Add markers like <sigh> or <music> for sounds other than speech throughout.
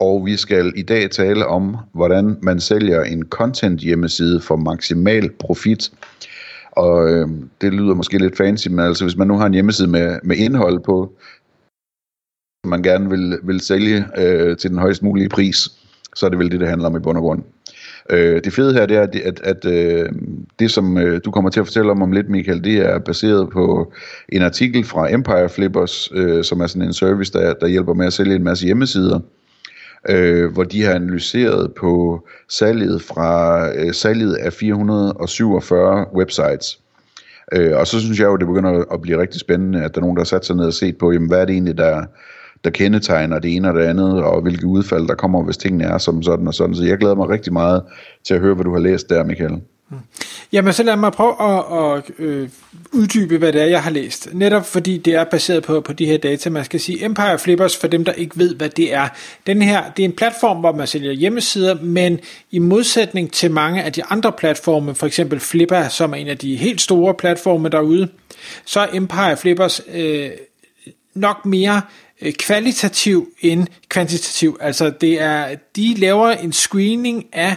og vi skal i dag tale om, hvordan man sælger en content hjemmeside for maksimal profit. Og øh, det lyder måske lidt fancy, men altså hvis man nu har en hjemmeside med, med indhold på, man gerne vil, vil sælge øh, til den højst mulige pris, så er det vel det, det handler om i bund og grund. Øh, det fede her, det er, at, at, at øh, det, som øh, du kommer til at fortælle om om lidt, Michael, det er baseret på en artikel fra Empire Flippers, øh, som er sådan en service, der, der hjælper med at sælge en masse hjemmesider, øh, hvor de har analyseret på salget fra øh, salget af 447 websites. Øh, og så synes jeg jo, det begynder at blive rigtig spændende, at der er nogen, der har sat sig ned og set på, jamen, hvad er det egentlig, der, der kendetegner det ene og det andet, og hvilke udfald der kommer, hvis tingene er som sådan og sådan. Så jeg glæder mig rigtig meget til at høre, hvad du har læst der, Michael. Mm. Jamen, så lad mig prøve at, at øh, uddybe, hvad det er, jeg har læst. Netop fordi det er baseret på, på de her data. Man skal sige Empire Flippers, for dem, der ikke ved, hvad det er. Den her, det er en platform, hvor man sælger hjemmesider, men i modsætning til mange af de andre platforme, for eksempel Flipper, som er en af de helt store platforme derude, så er Empire Flippers øh, nok mere øh, kvalitativ end kvantitativ. Altså det er, de laver en screening af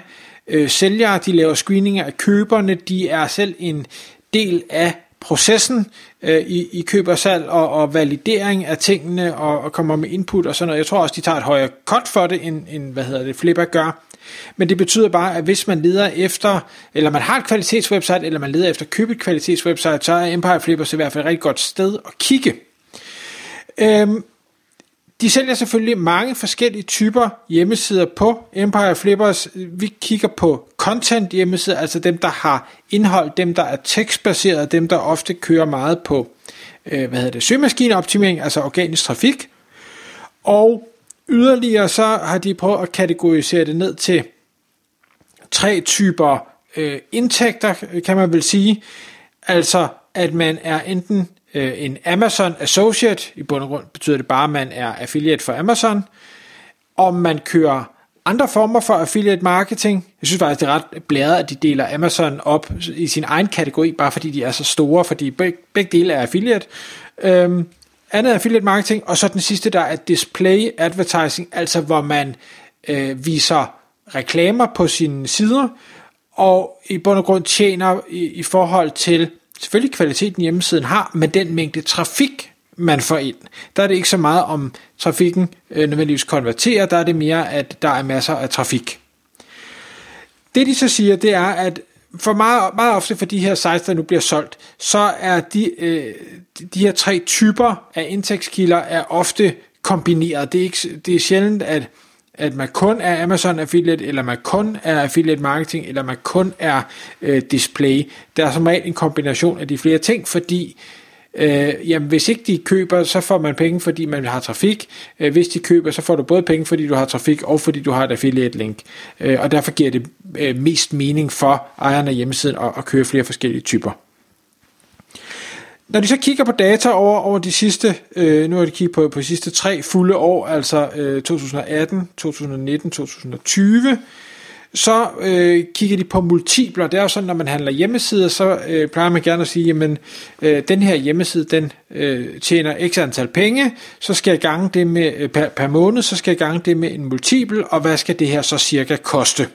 øh, sælgere, de laver screeninger af køberne, de er selv en del af processen øh, i, i køb og salg og, og validering af tingene og, og kommer med input og sådan noget. Jeg tror også, de tager et højere cut for det, end, end hvad hedder det, Flipper gør. Men det betyder bare, at hvis man leder efter, eller man har et kvalitetswebsite, eller man leder efter at købe et kvalitetswebsite, så er Empire Flippers i hvert fald et rigtig godt sted at kigge. Øhm, de sælger selvfølgelig mange forskellige typer hjemmesider på Empire Flippers. Vi kigger på content hjemmesider, altså dem, der har indhold, dem, der er tekstbaseret, dem, der ofte kører meget på øh, hvad hedder det, søgemaskineoptimering, altså organisk trafik. Og yderligere så har de prøvet at kategorisere det ned til tre typer øh, indtægter, kan man vel sige. Altså, at man er enten øh, en Amazon Associate, i bund og grund betyder det bare, at man er affiliate for Amazon, om man kører andre former for affiliate marketing. Jeg synes faktisk, det er ret blæret, at de deler Amazon op i sin egen kategori, bare fordi de er så store, fordi beg- begge dele er affiliate. Øhm, andet affiliate marketing, og så den sidste, der er display advertising, altså hvor man øh, viser reklamer på sine sider, og i bund og grund tjener i, i forhold til selvfølgelig kvaliteten hjemmesiden har, men den mængde trafik, man får ind. Der er det ikke så meget om trafikken øh, nødvendigvis konverterer, der er det mere, at der er masser af trafik. Det de så siger, det er, at for meget, meget ofte for de her sites, der nu bliver solgt, så er de, øh, de her tre typer af indtægtskilder er ofte kombineret. Det er, ikke, det er sjældent, at at man kun er Amazon affiliate, eller man kun er affiliate marketing, eller man kun er øh, display. Der er som regel en kombination af de flere ting, fordi øh, jamen, hvis ikke de køber, så får man penge, fordi man har trafik. Øh, hvis de køber, så får du både penge, fordi du har trafik, og fordi du har et affiliate link. Øh, og derfor giver det øh, mest mening for ejeren af hjemmesiden at, at køre flere forskellige typer. Når de så kigger på data over, over de sidste, øh, nu har de kigget på, på de sidste tre fulde år, altså øh, 2018, 2019, 2020, så øh, kigger de på multipler. Det er jo sådan, når man handler hjemmesider, så øh, plejer man gerne at sige, jamen øh, den her hjemmeside, den øh, tjener x antal penge, så skal jeg gange det med øh, per, per måned, så skal jeg gange det med en multipel, og hvad skal det her så cirka koste?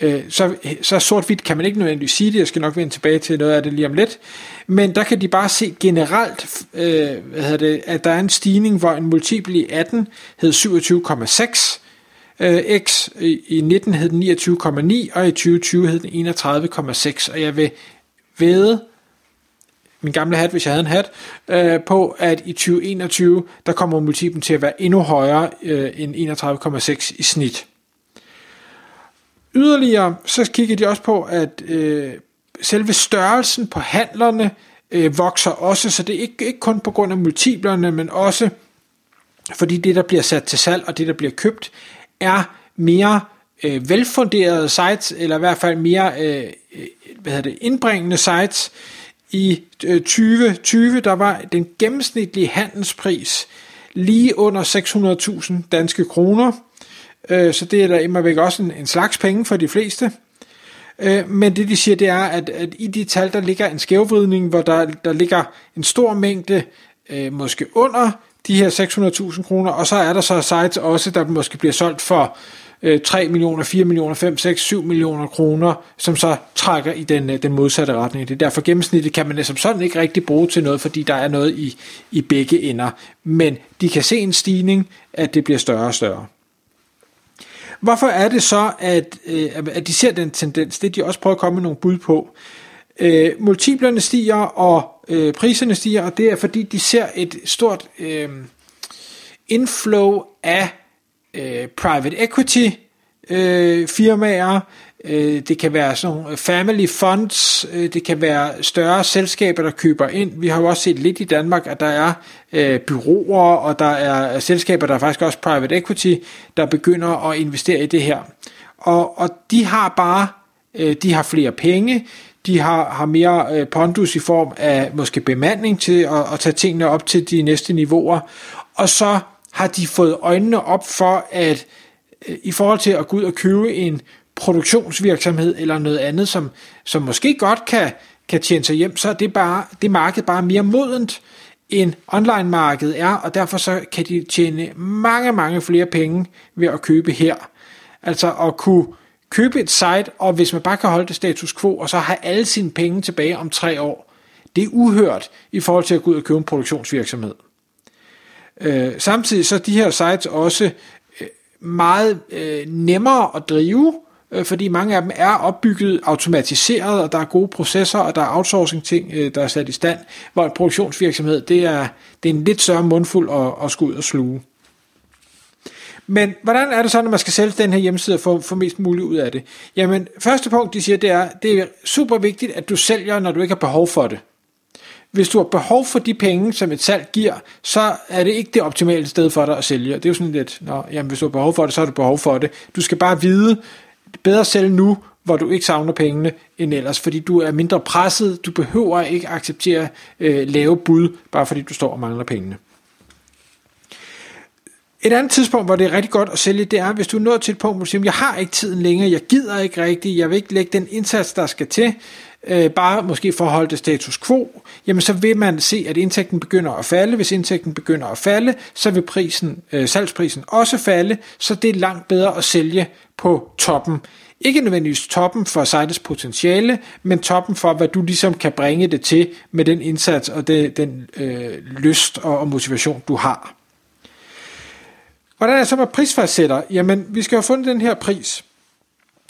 Øh, så, så sort-hvidt kan man ikke nødvendigvis sige det, jeg skal nok vende tilbage til noget af det lige om lidt, men der kan de bare se generelt, øh, hvad hedder det, at der er en stigning, hvor en multiple i 18 hed 27,6, øh, x i 19 hed den 29,9, og i 2020 hed den 31,6, og jeg vil ved min gamle hat, hvis jeg havde en hat, øh, på at i 2021, der kommer multiplen til at være endnu højere øh, end 31,6 i snit. Yderligere så kigger de også på, at øh, selve størrelsen på handlerne øh, vokser også, så det er ikke, ikke kun på grund af multiplerne, men også fordi det, der bliver sat til salg og det, der bliver købt, er mere øh, velfunderede sites, eller i hvert fald mere øh, øh hvad hedder det, indbringende sites. I øh, 2020, der var den gennemsnitlige handelspris lige under 600.000 danske kroner. Øh, så det er der immer væk også en, en slags penge for de fleste. Øh, men det de siger, det er, at, at i de tal, der ligger en skævvridning, hvor der, der ligger en stor mængde, øh, måske under de her 600.000 kroner, og så er der så sites også, der måske bliver solgt for øh, 3 millioner, 4 millioner, 5, 6, 7 millioner kroner, som så trækker i den, øh, den modsatte retning. Det er derfor gennemsnittet kan man som sådan ikke rigtig bruge til noget, fordi der er noget i, i begge ender. Men de kan se en stigning, at det bliver større og større. Hvorfor er det så, at, øh, at de ser den tendens? Det de også prøver at komme med nogle bud på. Øh, multiplerne stiger, og øh, priserne stiger, og det er fordi, de ser et stort øh, inflow af øh, private equity øh, firmaer, Øh, Øh, det kan være sådan nogle family funds, øh, det kan være større selskaber, der køber ind. Vi har jo også set lidt i Danmark, at der er øh, byråer, og der er selskaber, der er faktisk også private equity, der begynder at investere i det her. Og, og de har bare, øh, de har flere penge, de har, har mere pondus i form af måske bemanding til at, at tage tingene op til de næste niveauer, og så har de fået øjnene op for, at i forhold til at gå ud og købe en produktionsvirksomhed eller noget andet, som, som måske godt kan, kan tjene sig hjem, så er det, bare, det marked bare mere modent, end online-markedet er, og derfor så kan de tjene mange, mange flere penge ved at købe her. Altså at kunne købe et site, og hvis man bare kan holde det status quo, og så have alle sine penge tilbage om tre år, det er uhørt i forhold til at gå ud og købe en produktionsvirksomhed. Øh, samtidig så er de her sites også øh, meget øh, nemmere at drive, øh, fordi mange af dem er opbygget automatiseret, og der er gode processer, og der er outsourcing ting, øh, der er sat i stand, hvor en produktionsvirksomhed, det er, det er en lidt større mundfuld at, at skulle ud og sluge. Men hvordan er det så, når man skal sælge den her hjemmeside og få, få mest muligt ud af det? Jamen, første punkt, de siger, det er, det er super vigtigt, at du sælger, når du ikke har behov for det. Hvis du har behov for de penge, som et salg giver, så er det ikke det optimale sted for dig at sælge. Det er jo sådan lidt, nå, jamen, hvis du har behov for det, så har du behov for det. Du skal bare vide, bedre sælge nu, hvor du ikke savner pengene end ellers, fordi du er mindre presset, du behøver ikke acceptere øh, lave bud, bare fordi du står og mangler pengene. Et andet tidspunkt, hvor det er rigtig godt at sælge, det er, hvis du er nået til et punkt, hvor du siger, jeg har ikke tiden længere, jeg gider ikke rigtigt, jeg vil ikke lægge den indsats, der skal til, øh, bare måske for at holde det status quo, jamen så vil man se, at indtægten begynder at falde. Hvis indtægten begynder at falde, så vil prisen, øh, salgsprisen også falde, så det er langt bedre at sælge på toppen. Ikke nødvendigvis toppen for sitets potentiale, men toppen for, hvad du ligesom kan bringe det til med den indsats og det, den øh, lyst og, og motivation, du har. Hvordan er det så med prisfastsætter? Jamen, vi skal have fundet den her pris.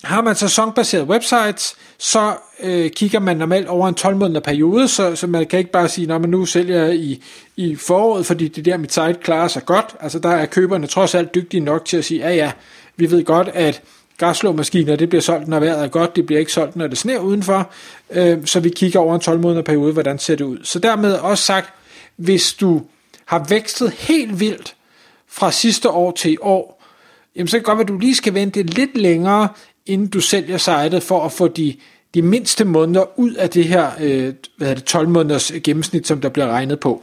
Har man sæsonbaseret websites, så øh, kigger man normalt over en 12 måneder periode, så, så man kan ikke bare sige, at nu sælger jeg i, i foråret, fordi det der mit site klarer sig godt. Altså der er køberne trods alt dygtige nok til at sige, ja ja, vi ved godt, at græsslåmaskiner, det bliver solgt, når vejret er godt, det bliver ikke solgt, når det sner udenfor, øh, så vi kigger over en 12 måneder periode, hvordan ser det ud. Så dermed også sagt, hvis du har vækstet helt vildt fra sidste år til i år, jamen så kan det godt være, at du lige skal vente lidt længere, inden du sælger sitet, for at få de, de mindste måneder ud af det her øh, hvad det, 12 måneders gennemsnit, som der bliver regnet på.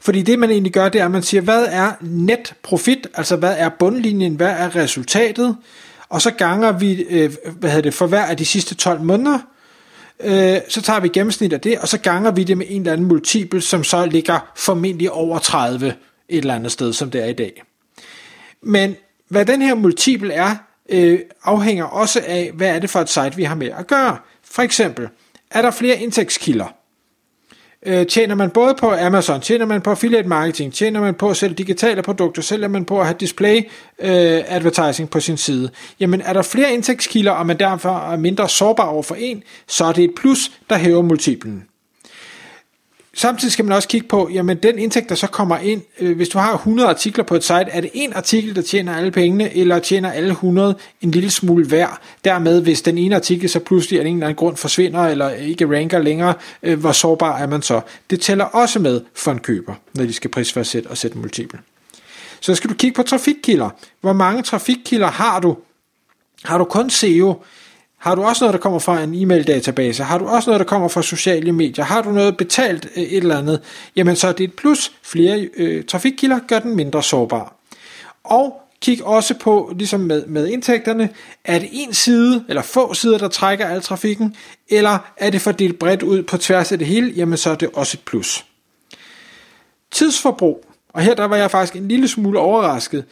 Fordi det man egentlig gør, det er, at man siger, hvad er net profit, altså hvad er bundlinjen, hvad er resultatet, og så ganger vi, øh, hvad hedder det, for hver af de sidste 12 måneder, øh, så tager vi gennemsnit af det, og så ganger vi det med en eller anden multiple, som så ligger formentlig over 30 et eller andet sted, som det er i dag. Men hvad den her multiple er, øh, afhænger også af, hvad er det for et site, vi har med at gøre. For eksempel, er der flere indtægtskilder? Øh, tjener man både på Amazon, tjener man på affiliate marketing, tjener man på at sælge digitale produkter, sælger man på at have display øh, advertising på sin side. Jamen er der flere indtægtskilder, og man derfor er mindre sårbar over for en, så er det et plus, der hæver multiplen. Samtidig skal man også kigge på, jamen den indtægt, der så kommer ind, øh, hvis du har 100 artikler på et site, er det en artikel, der tjener alle pengene, eller tjener alle 100 en lille smule værd? Dermed, hvis den ene artikel så pludselig af en eller anden grund forsvinder, eller ikke ranker længere, øh, hvor sårbar er man så? Det tæller også med for en køber, når de skal prisfastsætte og sætte multiple. Så skal du kigge på trafikkilder. Hvor mange trafikkilder har du? Har du kun SEO? Har du også noget, der kommer fra en e-mail-database? Har du også noget, der kommer fra sociale medier? Har du noget betalt øh, et eller andet? Jamen så er det et plus. Flere øh, trafikkilder gør den mindre sårbar. Og kig også på, ligesom med, med indtægterne, er det en side, eller få sider, der trækker al trafikken, eller er det fordelt bredt ud på tværs af det hele, jamen så er det også et plus. Tidsforbrug, og her der var jeg faktisk en lille smule overrasket.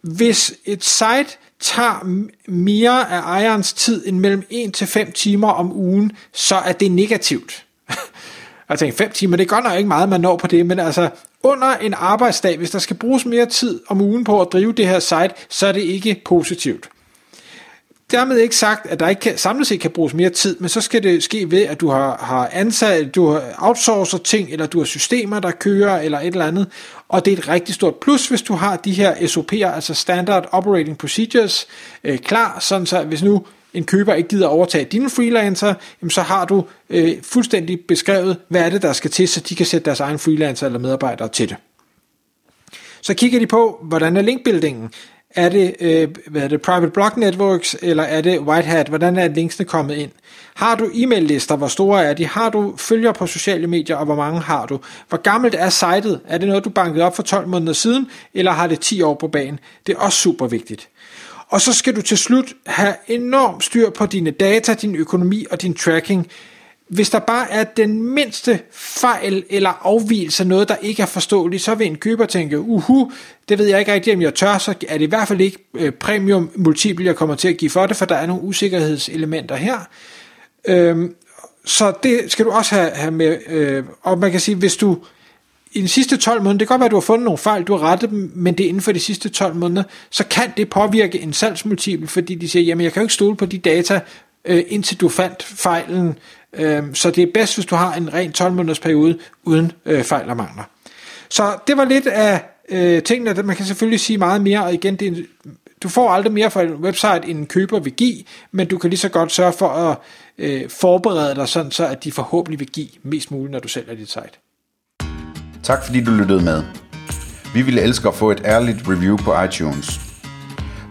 Hvis et site tager mere af ejerens tid end mellem 1 til 5 timer om ugen, så er det negativt. <laughs> jeg tænkte, 5 timer, det er godt nok ikke meget, man når på det, men altså under en arbejdsdag, hvis der skal bruges mere tid om ugen på at drive det her site, så er det ikke positivt. Dermed ikke sagt, at der ikke kan, samlet set kan bruges mere tid, men så skal det ske ved, at du har, har ansat, du har outsourcer ting, eller du har systemer, der kører, eller et eller andet. Og det er et rigtig stort plus, hvis du har de her SOP'er, altså Standard Operating Procedures, øh, klar, sådan så hvis nu en køber ikke gider overtage dine freelancer, jamen så har du øh, fuldstændig beskrevet, hvad er det, der skal til, så de kan sætte deres egen freelancer eller medarbejdere til det. Så kigger de på, hvordan er linkbuildingen? Er det, øh, hvad er det private Block networks, eller er det white hat? Hvordan er linksene kommet ind? Har du e-mail lister? Hvor store er de? Har du følger på sociale medier, og hvor mange har du? Hvor gammelt er sitet? Er det noget, du bankede op for 12 måneder siden, eller har det 10 år på banen? Det er også super vigtigt. Og så skal du til slut have enorm styr på dine data, din økonomi og din tracking. Hvis der bare er den mindste fejl eller afvielse, noget der ikke er forståeligt, så vil en køber tænke, uhu, det ved jeg ikke rigtigt, om jeg tør, så er det i hvert fald ikke øh, premium multiple, jeg kommer til at give for det, for der er nogle usikkerhedselementer her. Øhm, så det skal du også have, have med, øh, og man kan sige, hvis du i de sidste 12 måneder, det kan godt være, at du har fundet nogle fejl, du har rettet dem, men det er inden for de sidste 12 måneder, så kan det påvirke en salgsmultiple, fordi de siger, jamen jeg kan jo ikke stole på de data, øh, indtil du fandt fejlen, øh, så det er bedst, hvis du har en ren 12 måneders periode uden øh, fejl og mangler. Så det var lidt af øh, tingene, man kan selvfølgelig sige meget mere, og igen, det er, du får aldrig mere fra en website, end en køber vil give, men du kan lige så godt sørge for at øh, forberede dig sådan, så at de forhåbentlig vil give mest muligt, når du sælger dit site. Tak fordi du lyttede med. Vi ville elske at få et ærligt review på iTunes.